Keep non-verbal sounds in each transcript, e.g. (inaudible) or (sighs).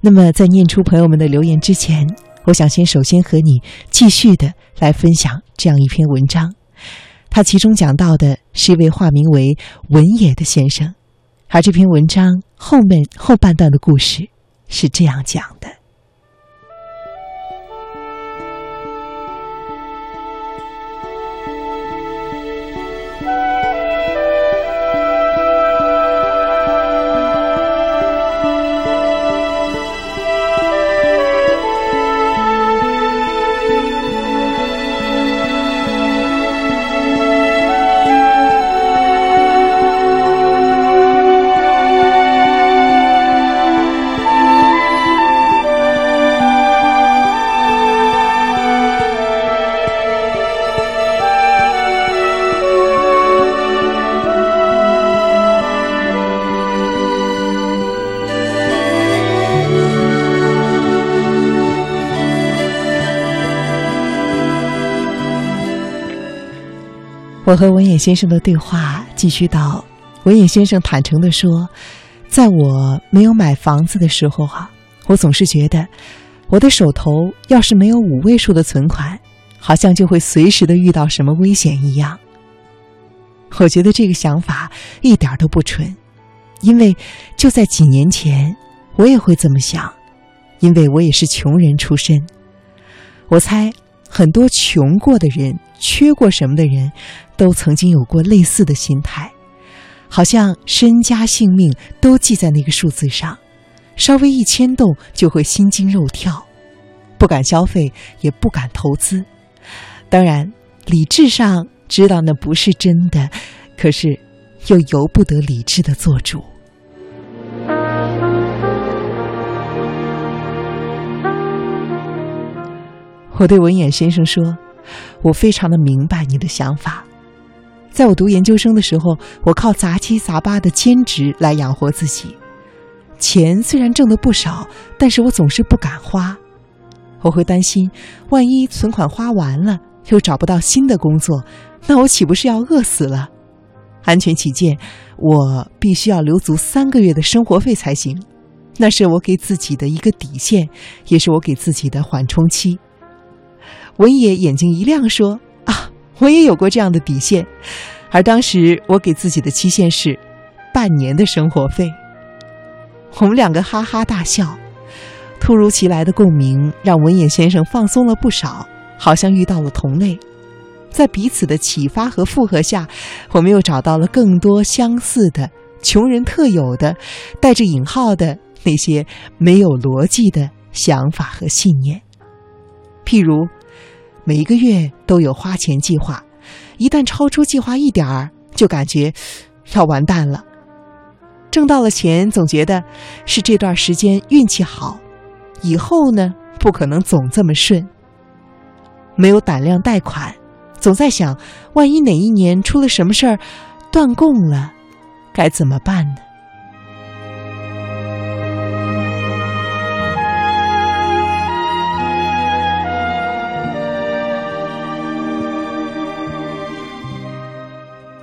那么，在念出朋友们的留言之前，我想先首先和你继续的来分享这样一篇文章。他其中讲到的是一位化名为文野的先生，而这篇文章后面后半段的故事是这样讲的。我和文野先生的对话继续到，文野先生坦诚的说，在我没有买房子的时候啊，我总是觉得，我的手头要是没有五位数的存款，好像就会随时的遇到什么危险一样。我觉得这个想法一点都不蠢，因为就在几年前，我也会这么想，因为我也是穷人出身。我猜很多穷过的人，缺过什么的人。都曾经有过类似的心态，好像身家性命都记在那个数字上，稍微一牵动就会心惊肉跳，不敢消费，也不敢投资。当然，理智上知道那不是真的，可是又由不得理智的做主。我对文眼先生说：“我非常的明白你的想法。”在我读研究生的时候，我靠杂七杂八的兼职来养活自己，钱虽然挣的不少，但是我总是不敢花。我会担心，万一存款花完了，又找不到新的工作，那我岂不是要饿死了？安全起见，我必须要留足三个月的生活费才行，那是我给自己的一个底线，也是我给自己的缓冲期。文野眼睛一亮，说。啊我也有过这样的底线，而当时我给自己的期限是半年的生活费。我们两个哈哈大笑，突如其来的共鸣让文野先生放松了不少，好像遇到了同类。在彼此的启发和附和下，我们又找到了更多相似的穷人特有的带着引号的那些没有逻辑的想法和信念，譬如。每一个月都有花钱计划，一旦超出计划一点儿，就感觉 (sighs) 要完蛋了。挣到了钱，总觉得是这段时间运气好，以后呢不可能总这么顺。没有胆量贷款，总在想，万一哪一年出了什么事儿，断供了，该怎么办呢？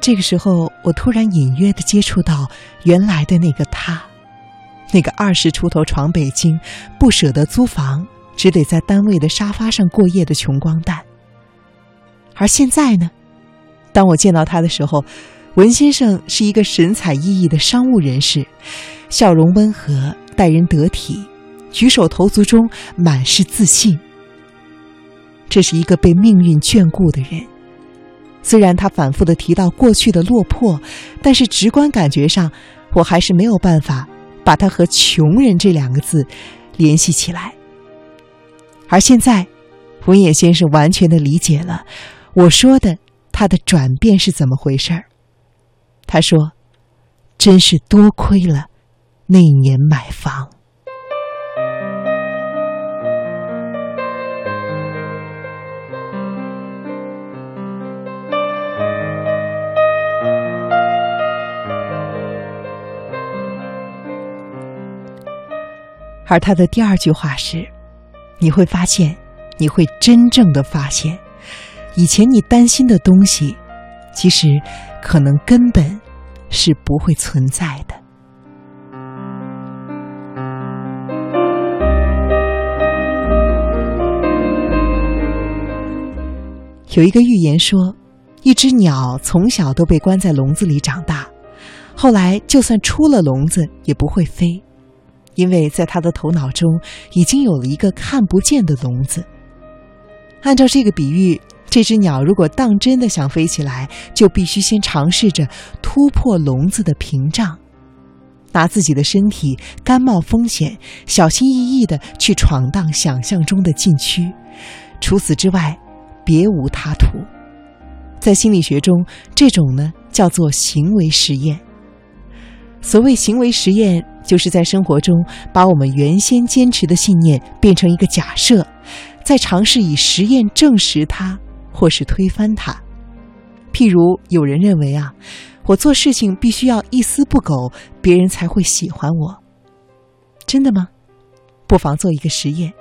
这个时候，我突然隐约的接触到原来的那个他，那个二十出头闯北京，不舍得租房，只得在单位的沙发上过夜的穷光蛋。而现在呢，当我见到他的时候，文先生是一个神采奕奕的商务人士，笑容温和，待人得体，举手投足中满是自信。这是一个被命运眷顾的人。虽然他反复的提到过去的落魄，但是直观感觉上，我还是没有办法把他和“穷人”这两个字联系起来。而现在，文野先生完全的理解了我说的他的转变是怎么回事儿。他说：“真是多亏了那年买房。”而他的第二句话是你会发现你会真正的发现以前你担心的东西其实可能根本是不会存在的。有一个寓言说一只鸟从小都被关在笼子里长大后来就算出了笼子也不会飞。因为在他的头脑中已经有了一个看不见的笼子。按照这个比喻，这只鸟如果当真的想飞起来，就必须先尝试着突破笼子的屏障，拿自己的身体甘冒风险，小心翼翼的去闯荡想象中的禁区。除此之外，别无他途。在心理学中，这种呢叫做行为实验。所谓行为实验，就是在生活中把我们原先坚持的信念变成一个假设，再尝试以实验证实它，或是推翻它。譬如，有人认为啊，我做事情必须要一丝不苟，别人才会喜欢我。真的吗？不妨做一个实验，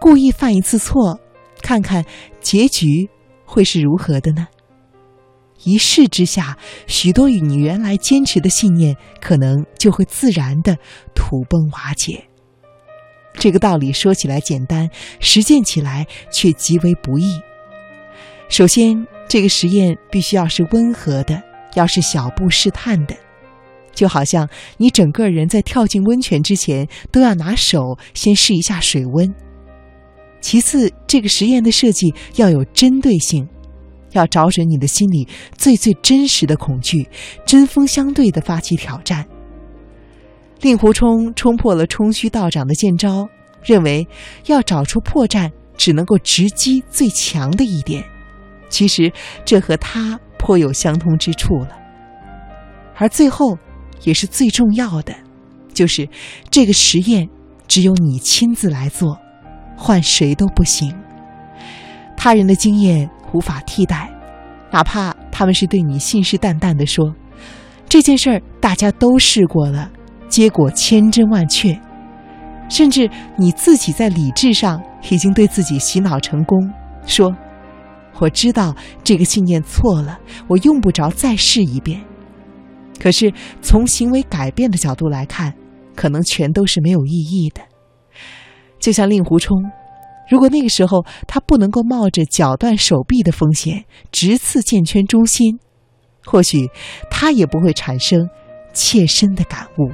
故意犯一次错。看看结局会是如何的呢？一试之下，许多与你原来坚持的信念可能就会自然的土崩瓦解。这个道理说起来简单，实践起来却极为不易。首先，这个实验必须要是温和的，要是小步试探的，就好像你整个人在跳进温泉之前都要拿手先试一下水温。其次，这个实验的设计要有针对性，要找准你的心里最最真实的恐惧，针锋相对的发起挑战。令狐冲冲破了冲虚道长的剑招，认为要找出破绽，只能够直击最强的一点。其实这和他颇有相通之处了。而最后，也是最重要的，就是这个实验只有你亲自来做。换谁都不行，他人的经验无法替代，哪怕他们是对你信誓旦旦的说，这件事儿大家都试过了，结果千真万确，甚至你自己在理智上已经对自己洗脑成功，说我知道这个信念错了，我用不着再试一遍。可是从行为改变的角度来看，可能全都是没有意义的。就像令狐冲，如果那个时候他不能够冒着绞断手臂的风险直刺剑圈中心，或许他也不会产生切身的感悟。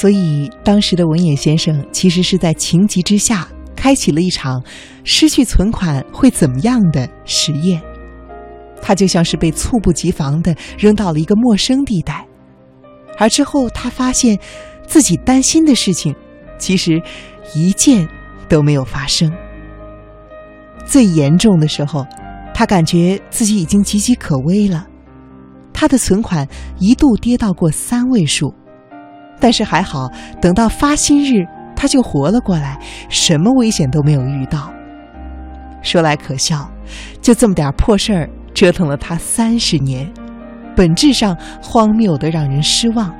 所以，当时的文野先生其实是在情急之下，开启了一场失去存款会怎么样的实验。他就像是被猝不及防的扔到了一个陌生地带，而之后他发现自己担心的事情，其实一件都没有发生。最严重的时候，他感觉自己已经岌岌可危了，他的存款一度跌到过三位数。但是还好，等到发薪日，他就活了过来，什么危险都没有遇到。说来可笑，就这么点破事儿，折腾了他三十年，本质上荒谬的让人失望。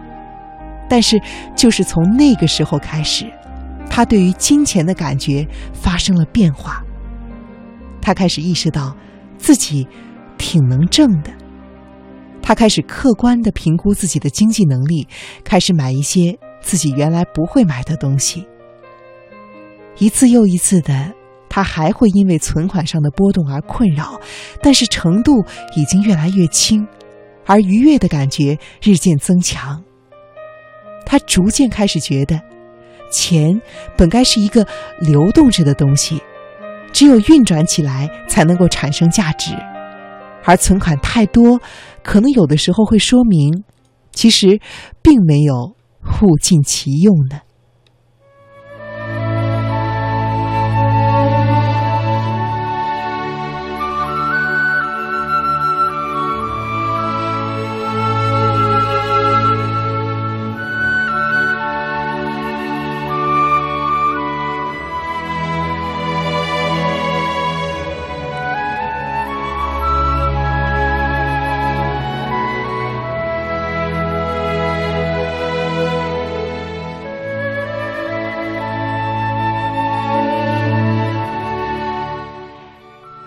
但是，就是从那个时候开始，他对于金钱的感觉发生了变化。他开始意识到，自己挺能挣的。他开始客观的评估自己的经济能力，开始买一些自己原来不会买的东西。一次又一次的，他还会因为存款上的波动而困扰，但是程度已经越来越轻，而愉悦的感觉日渐增强。他逐渐开始觉得，钱本该是一个流动着的东西，只有运转起来才能够产生价值。而存款太多，可能有的时候会说明，其实并没有物尽其用呢。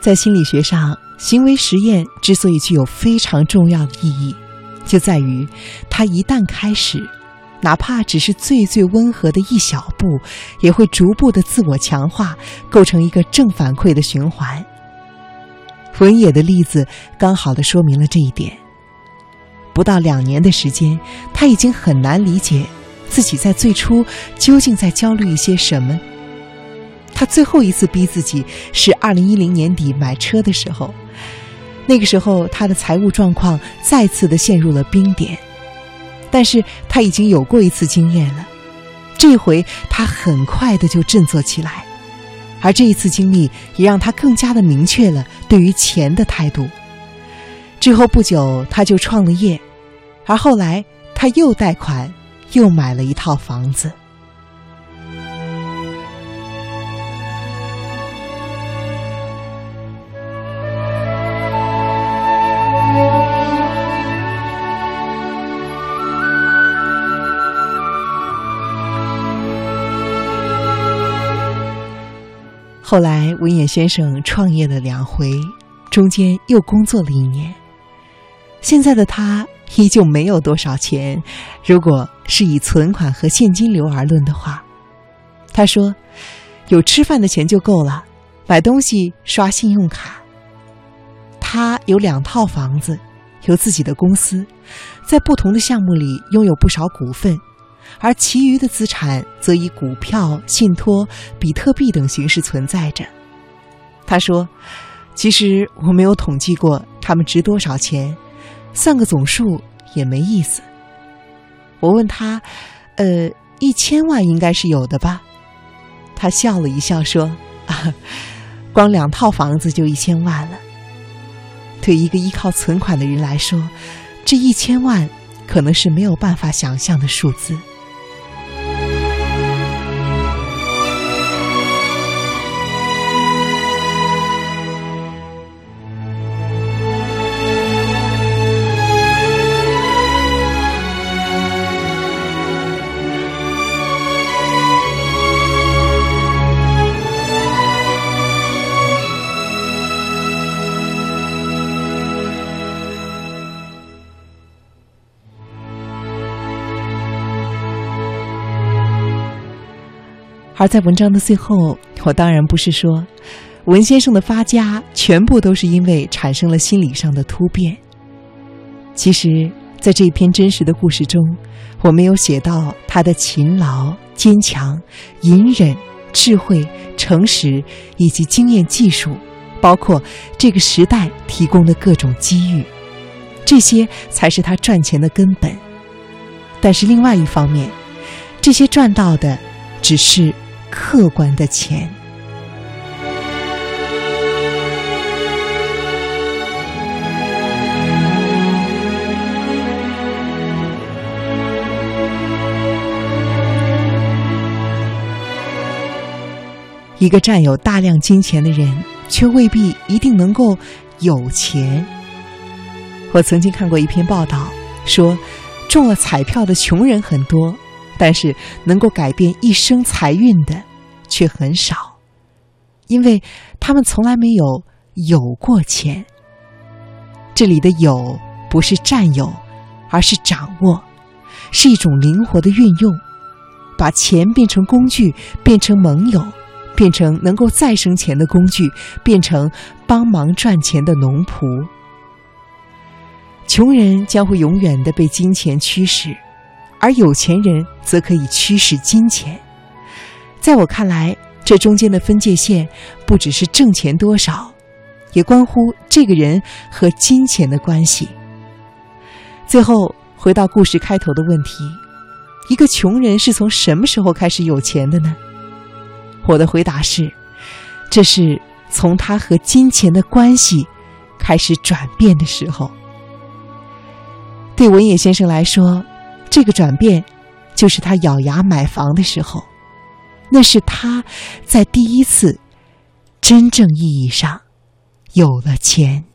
在心理学上，行为实验之所以具有非常重要的意义，就在于它一旦开始，哪怕只是最最温和的一小步，也会逐步的自我强化，构成一个正反馈的循环。文野的例子刚好的说明了这一点。不到两年的时间，他已经很难理解自己在最初究竟在焦虑一些什么。他最后一次逼自己是二零一零年底买车的时候，那个时候他的财务状况再次的陷入了冰点，但是他已经有过一次经验了，这回他很快的就振作起来，而这一次经历也让他更加的明确了对于钱的态度。之后不久，他就创了业，而后来他又贷款，又买了一套房子。后来，文野先生创业了两回，中间又工作了一年。现在的他依旧没有多少钱，如果是以存款和现金流而论的话，他说，有吃饭的钱就够了，买东西刷信用卡。他有两套房子，有自己的公司，在不同的项目里拥有不少股份，而其余的资产则以股票、信托、比特币等形式存在着。他说，其实我没有统计过他们值多少钱。算个总数也没意思。我问他：“呃，一千万应该是有的吧？”他笑了一笑说：“啊，光两套房子就一千万了。对一个依靠存款的人来说，这一千万可能是没有办法想象的数字。”而在文章的最后，我当然不是说文先生的发家全部都是因为产生了心理上的突变。其实，在这篇真实的故事中，我没有写到他的勤劳、坚强、隐忍、智慧、诚实以及经验、技术，包括这个时代提供的各种机遇，这些才是他赚钱的根本。但是另外一方面，这些赚到的只是。客观的钱，一个占有大量金钱的人，却未必一定能够有钱。我曾经看过一篇报道，说中了彩票的穷人很多。但是能够改变一生财运的却很少，因为他们从来没有有过钱。这里的“有”不是占有，而是掌握，是一种灵活的运用，把钱变成工具，变成盟友，变成能够再生钱的工具，变成帮忙赚钱的农仆。穷人将会永远的被金钱驱使。而有钱人则可以驱使金钱，在我看来，这中间的分界线不只是挣钱多少，也关乎这个人和金钱的关系。最后回到故事开头的问题：一个穷人是从什么时候开始有钱的呢？我的回答是：这是从他和金钱的关系开始转变的时候。对文野先生来说。这个转变，就是他咬牙买房的时候，那是他在第一次真正意义上有了钱。